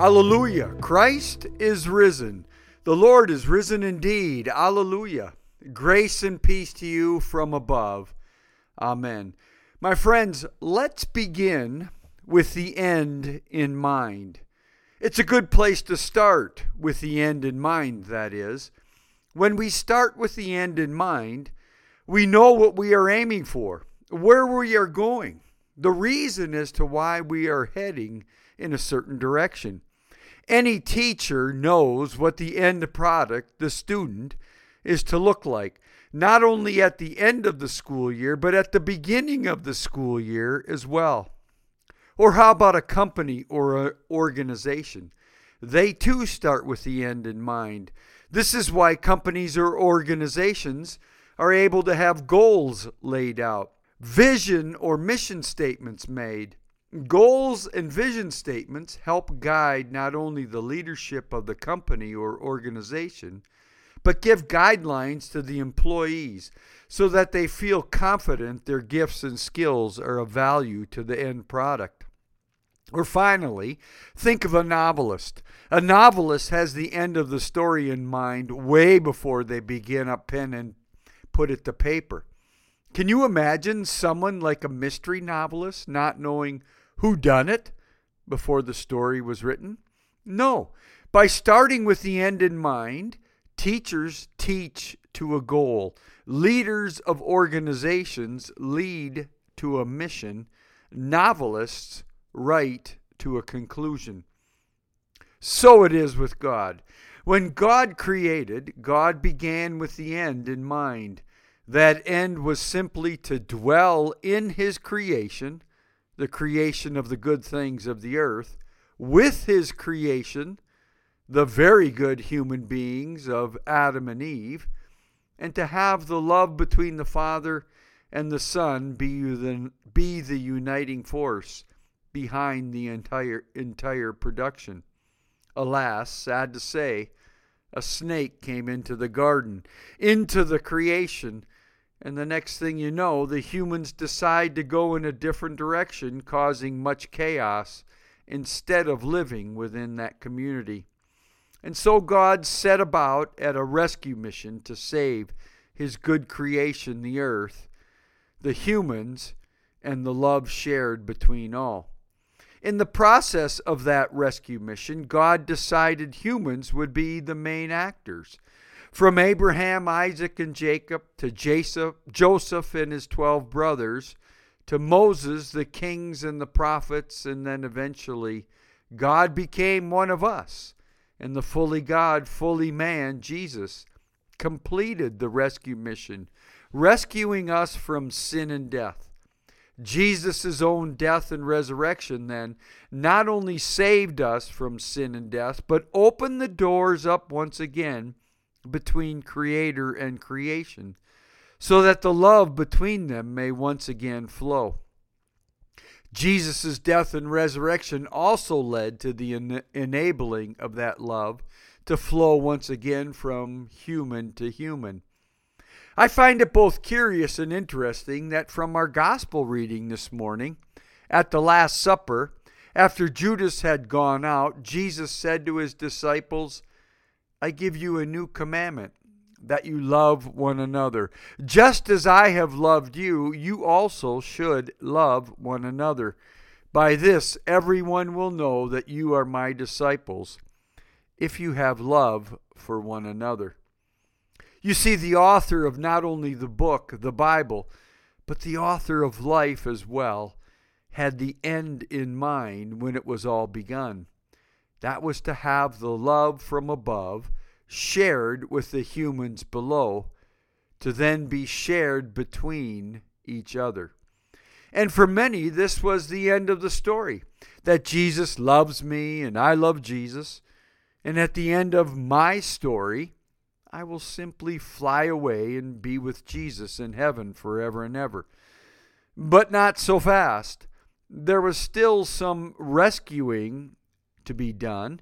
Alleluia. Christ is risen. The Lord is risen indeed. Alleluia. Grace and peace to you from above. Amen. My friends, let's begin with the end in mind. It's a good place to start with the end in mind, that is. When we start with the end in mind, we know what we are aiming for, where we are going, the reason as to why we are heading in a certain direction. Any teacher knows what the end product, the student, is to look like, not only at the end of the school year, but at the beginning of the school year as well. Or how about a company or an organization? They too start with the end in mind. This is why companies or organizations are able to have goals laid out, vision or mission statements made. Goals and vision statements help guide not only the leadership of the company or organization, but give guidelines to the employees so that they feel confident their gifts and skills are of value to the end product. Or finally, think of a novelist. A novelist has the end of the story in mind way before they begin up pen and put it to paper. Can you imagine someone like a mystery novelist not knowing who done it before the story was written? No. By starting with the end in mind, teachers teach to a goal. Leaders of organizations lead to a mission. Novelists write to a conclusion. So it is with God. When God created, God began with the end in mind. That end was simply to dwell in his creation the creation of the good things of the earth, with his creation, the very good human beings of Adam and Eve, and to have the love between the Father and the Son be the, be the uniting force behind the entire entire production. Alas, sad to say, a snake came into the garden, into the creation, and the next thing you know, the humans decide to go in a different direction, causing much chaos instead of living within that community. And so God set about at a rescue mission to save his good creation, the earth, the humans, and the love shared between all. In the process of that rescue mission, God decided humans would be the main actors. From Abraham, Isaac, and Jacob to Joseph and his 12 brothers to Moses, the kings, and the prophets, and then eventually God became one of us. And the fully God, fully man, Jesus, completed the rescue mission, rescuing us from sin and death. Jesus' own death and resurrection then not only saved us from sin and death, but opened the doors up once again between Creator and creation, so that the love between them may once again flow. Jesus' death and resurrection also led to the en- enabling of that love to flow once again from human to human. I find it both curious and interesting that from our gospel reading this morning, at the Last Supper, after Judas had gone out, Jesus said to his disciples, I give you a new commandment that you love one another. Just as I have loved you, you also should love one another. By this, everyone will know that you are my disciples, if you have love for one another. You see, the author of not only the book, the Bible, but the author of life as well, had the end in mind when it was all begun. That was to have the love from above shared with the humans below, to then be shared between each other. And for many, this was the end of the story that Jesus loves me and I love Jesus. And at the end of my story, I will simply fly away and be with Jesus in heaven forever and ever. But not so fast. There was still some rescuing to be done,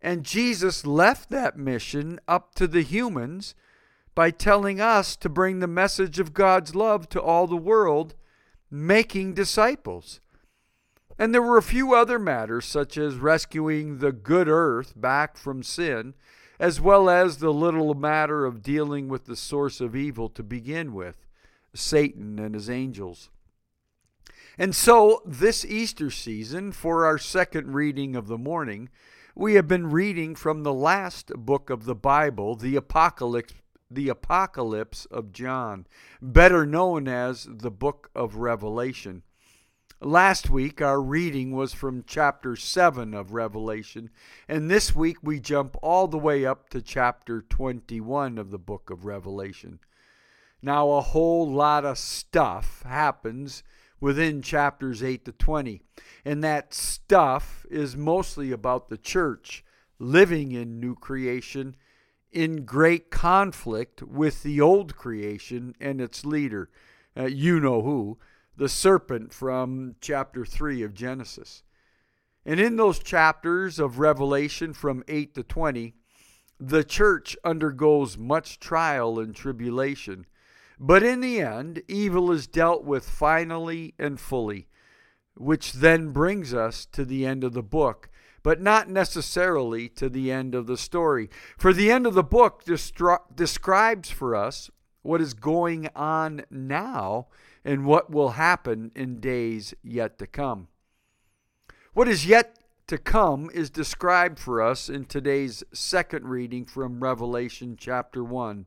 and Jesus left that mission up to the humans by telling us to bring the message of God's love to all the world, making disciples. And there were a few other matters, such as rescuing the good earth back from sin, as well as the little matter of dealing with the source of evil to begin with Satan and his angels. And so, this Easter season, for our second reading of the morning, we have been reading from the last book of the Bible, the Apocalypse, the Apocalypse of John, better known as the book of Revelation. Last week, our reading was from chapter 7 of Revelation, and this week we jump all the way up to chapter 21 of the book of Revelation. Now, a whole lot of stuff happens within chapters 8 to 20, and that stuff is mostly about the church living in new creation in great conflict with the old creation and its leader. Uh, you know who the serpent from chapter 3 of Genesis. And in those chapters of Revelation from 8 to 20, the church undergoes much trial and tribulation. But in the end, evil is dealt with finally and fully, which then brings us to the end of the book, but not necessarily to the end of the story. For the end of the book describes for us what is going on now and what will happen in days yet to come. What is yet to come is described for us in today's second reading from Revelation chapter 1.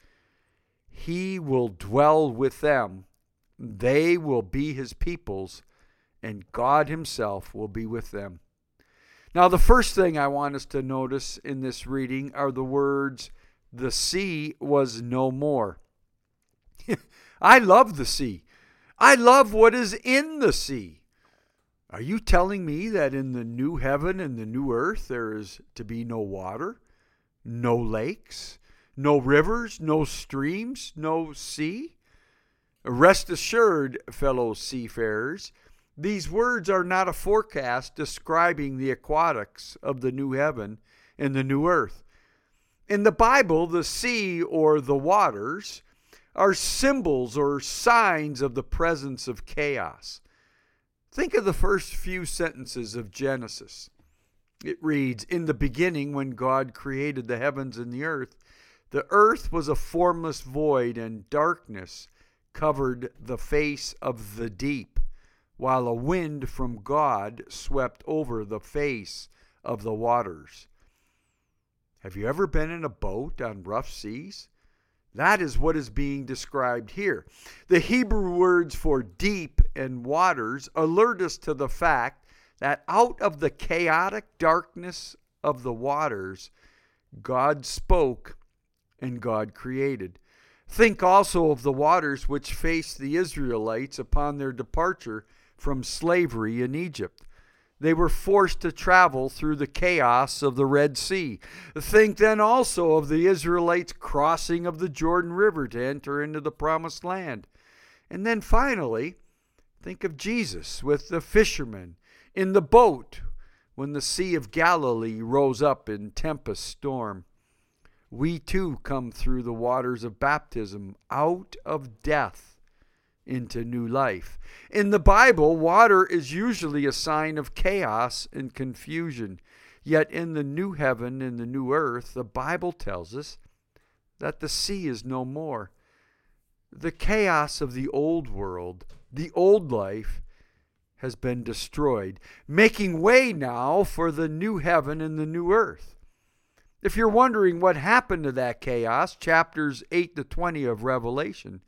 He will dwell with them, they will be his peoples, and God himself will be with them. Now, the first thing I want us to notice in this reading are the words, the sea was no more. I love the sea. I love what is in the sea. Are you telling me that in the new heaven and the new earth there is to be no water, no lakes, no rivers, no streams, no sea? Rest assured, fellow seafarers, these words are not a forecast describing the aquatics of the new heaven and the new earth. In the Bible, the sea or the waters are symbols or signs of the presence of chaos. Think of the first few sentences of Genesis. It reads In the beginning, when God created the heavens and the earth, the earth was a formless void, and darkness covered the face of the deep, while a wind from God swept over the face of the waters. Have you ever been in a boat on rough seas? That is what is being described here. The Hebrew words for deep and waters alert us to the fact that out of the chaotic darkness of the waters, God spoke and God created. Think also of the waters which faced the Israelites upon their departure from slavery in Egypt they were forced to travel through the chaos of the Red Sea. Think then also of the Israelites' crossing of the Jordan River to enter into the Promised Land. And then finally, think of Jesus with the fishermen in the boat when the Sea of Galilee rose up in tempest storm. We too come through the waters of baptism out of death into new life. In the Bible, water is usually a sign of chaos and confusion. Yet in the new heaven and the new earth, the Bible tells us that the sea is no more. The chaos of the old world, the old life, has been destroyed, making way now for the new heaven and the new earth. If you're wondering what happened to that chaos, chapters 8 to 20 of Revelation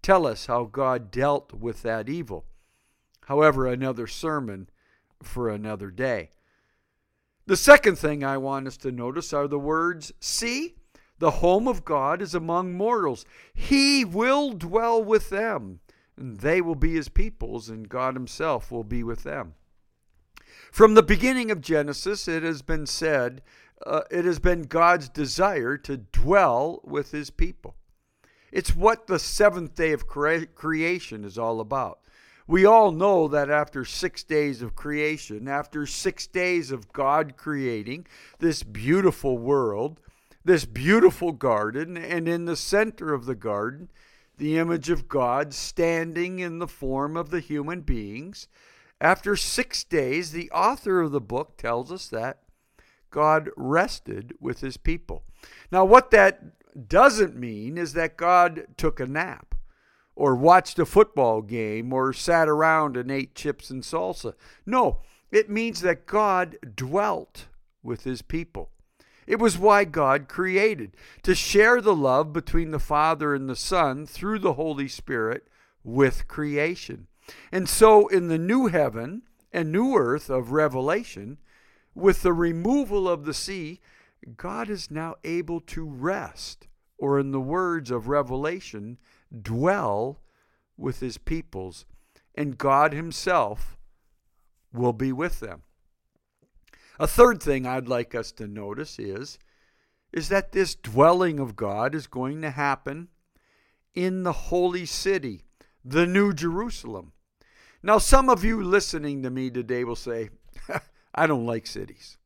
tell us how God dealt with that evil. However, another sermon for another day. The second thing I want us to notice are the words See, the home of God is among mortals. He will dwell with them, and they will be his peoples, and God himself will be with them. From the beginning of Genesis, it has been said, uh, it has been God's desire to dwell with his people. It's what the seventh day of cre- creation is all about. We all know that after six days of creation, after six days of God creating this beautiful world, this beautiful garden, and in the center of the garden, the image of God standing in the form of the human beings. After six days, the author of the book tells us that God rested with his people. Now, what that doesn't mean is that God took a nap or watched a football game or sat around and ate chips and salsa. No, it means that God dwelt with his people. It was why God created, to share the love between the Father and the Son through the Holy Spirit with creation. And so, in the new heaven and new earth of Revelation, with the removal of the sea, God is now able to rest, or in the words of Revelation, dwell with his peoples, and God himself will be with them. A third thing I'd like us to notice is is that this dwelling of God is going to happen in the holy city, the New Jerusalem. Now, some of you listening to me today will say, I don't like cities.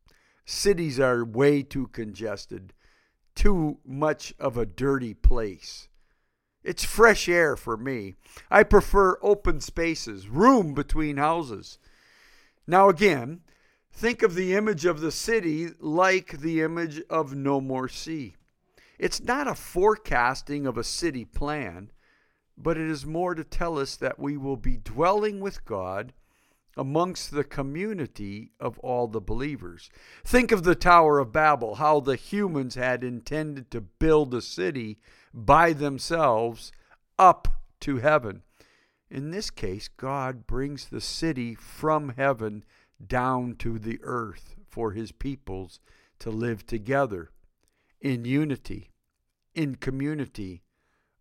Cities are way too congested, too much of a dirty place. It's fresh air for me. I prefer open spaces, room between houses. Now, again, think of the image of the city like the image of No More Sea. It's not a forecasting of a city plan, but it is more to tell us that we will be dwelling with God amongst the community of all the believers. Think of the Tower of Babel, how the humans had intended to build a city by themselves up to heaven. In this case, God brings the city from heaven down to the earth for his peoples to live together in unity, in community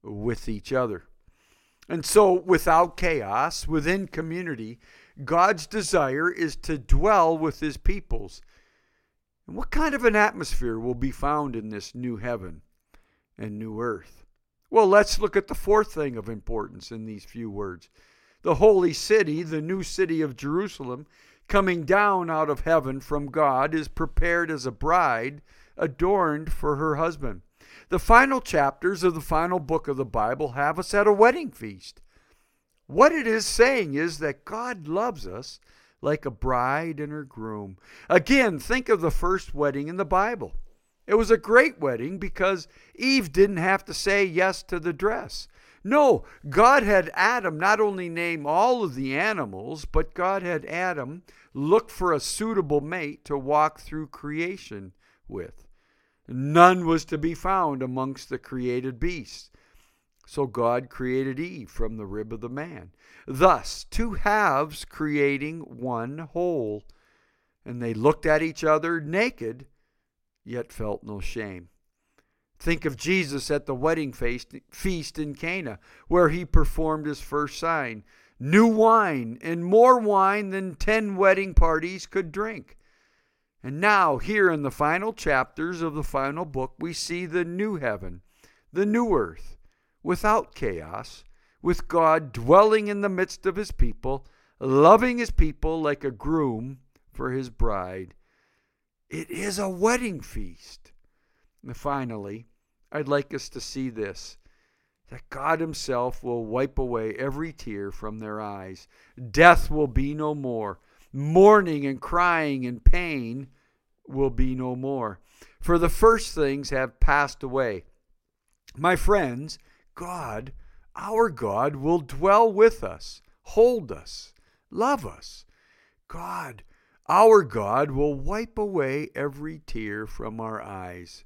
with each other. And so, without chaos, within community, God's desire is to dwell with his peoples. And what kind of an atmosphere will be found in this new heaven and new earth? Well, let's look at the fourth thing of importance in these few words. The holy city, the new city of Jerusalem, coming down out of heaven from God, is prepared as a bride adorned for her husband. The final chapters of the final book of the Bible have us at a wedding feast. What it is saying is that God loves us like a bride and her groom. Again, think of the first wedding in the Bible. It was a great wedding because Eve didn't have to say yes to the dress. No, God had Adam not only name all of the animals, but God had Adam look for a suitable mate to walk through creation with. None was to be found amongst the created beasts. So God created Eve from the rib of the man. Thus, two halves creating one whole. And they looked at each other naked, yet felt no shame. Think of Jesus at the wedding feast in Cana, where he performed his first sign new wine, and more wine than ten wedding parties could drink. And now, here in the final chapters of the final book, we see the new heaven, the new earth without chaos, with God dwelling in the midst of his people, loving his people like a groom for his bride. It is a wedding feast. And finally, I'd like us to see this that God Himself will wipe away every tear from their eyes. Death will be no more. Mourning and crying and pain will be no more. For the first things have passed away. My friends, God, our God, will dwell with us, hold us, love us. God, our God, will wipe away every tear from our eyes.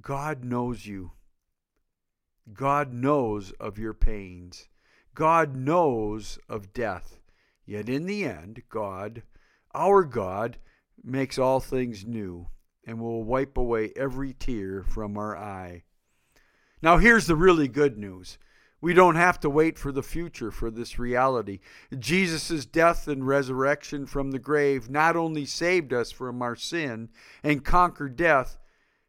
God knows you. God knows of your pains. God knows of death. Yet in the end, God, our God, makes all things new and will wipe away every tear from our eye. Now, here's the really good news We don't have to wait for the future for this reality. Jesus' death and resurrection from the grave not only saved us from our sin and conquered death,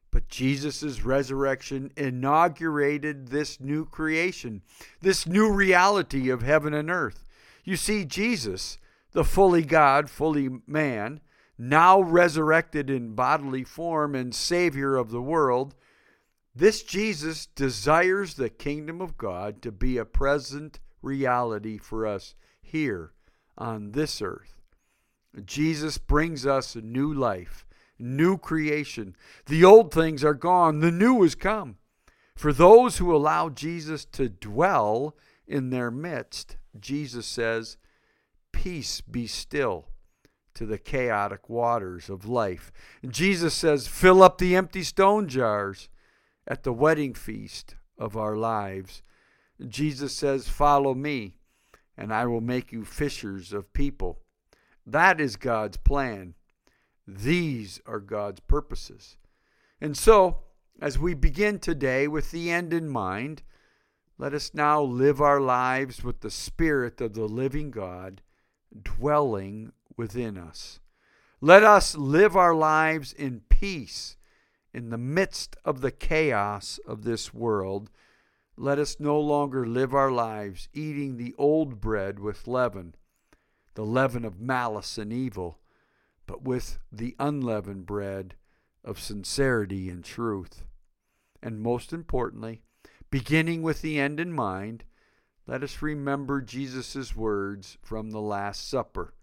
but Jesus' resurrection inaugurated this new creation, this new reality of heaven and earth. You see, Jesus, the fully God, fully man, now resurrected in bodily form and Savior of the world, this Jesus desires the kingdom of God to be a present reality for us here on this earth. Jesus brings us a new life new creation. The old things are gone, the new has come. For those who allow Jesus to dwell in their midst, Jesus says, Peace be still to the chaotic waters of life. And Jesus says, Fill up the empty stone jars at the wedding feast of our lives. Jesus says, Follow me, and I will make you fishers of people. That is God's plan. These are God's purposes. And so, as we begin today with the end in mind, let us now live our lives with the Spirit of the living God dwelling within us. Let us live our lives in peace in the midst of the chaos of this world. Let us no longer live our lives eating the old bread with leaven, the leaven of malice and evil but with the unleavened bread of sincerity and truth. And most importantly, beginning with the end in mind, let us remember Jesus' words from the Last Supper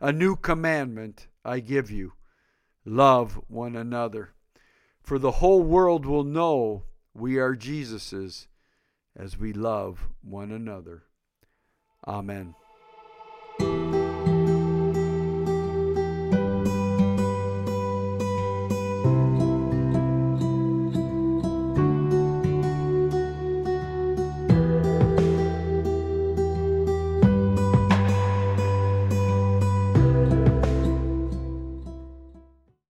A new commandment I give you love one another. For the whole world will know we are Jesus's as we love one another. Amen.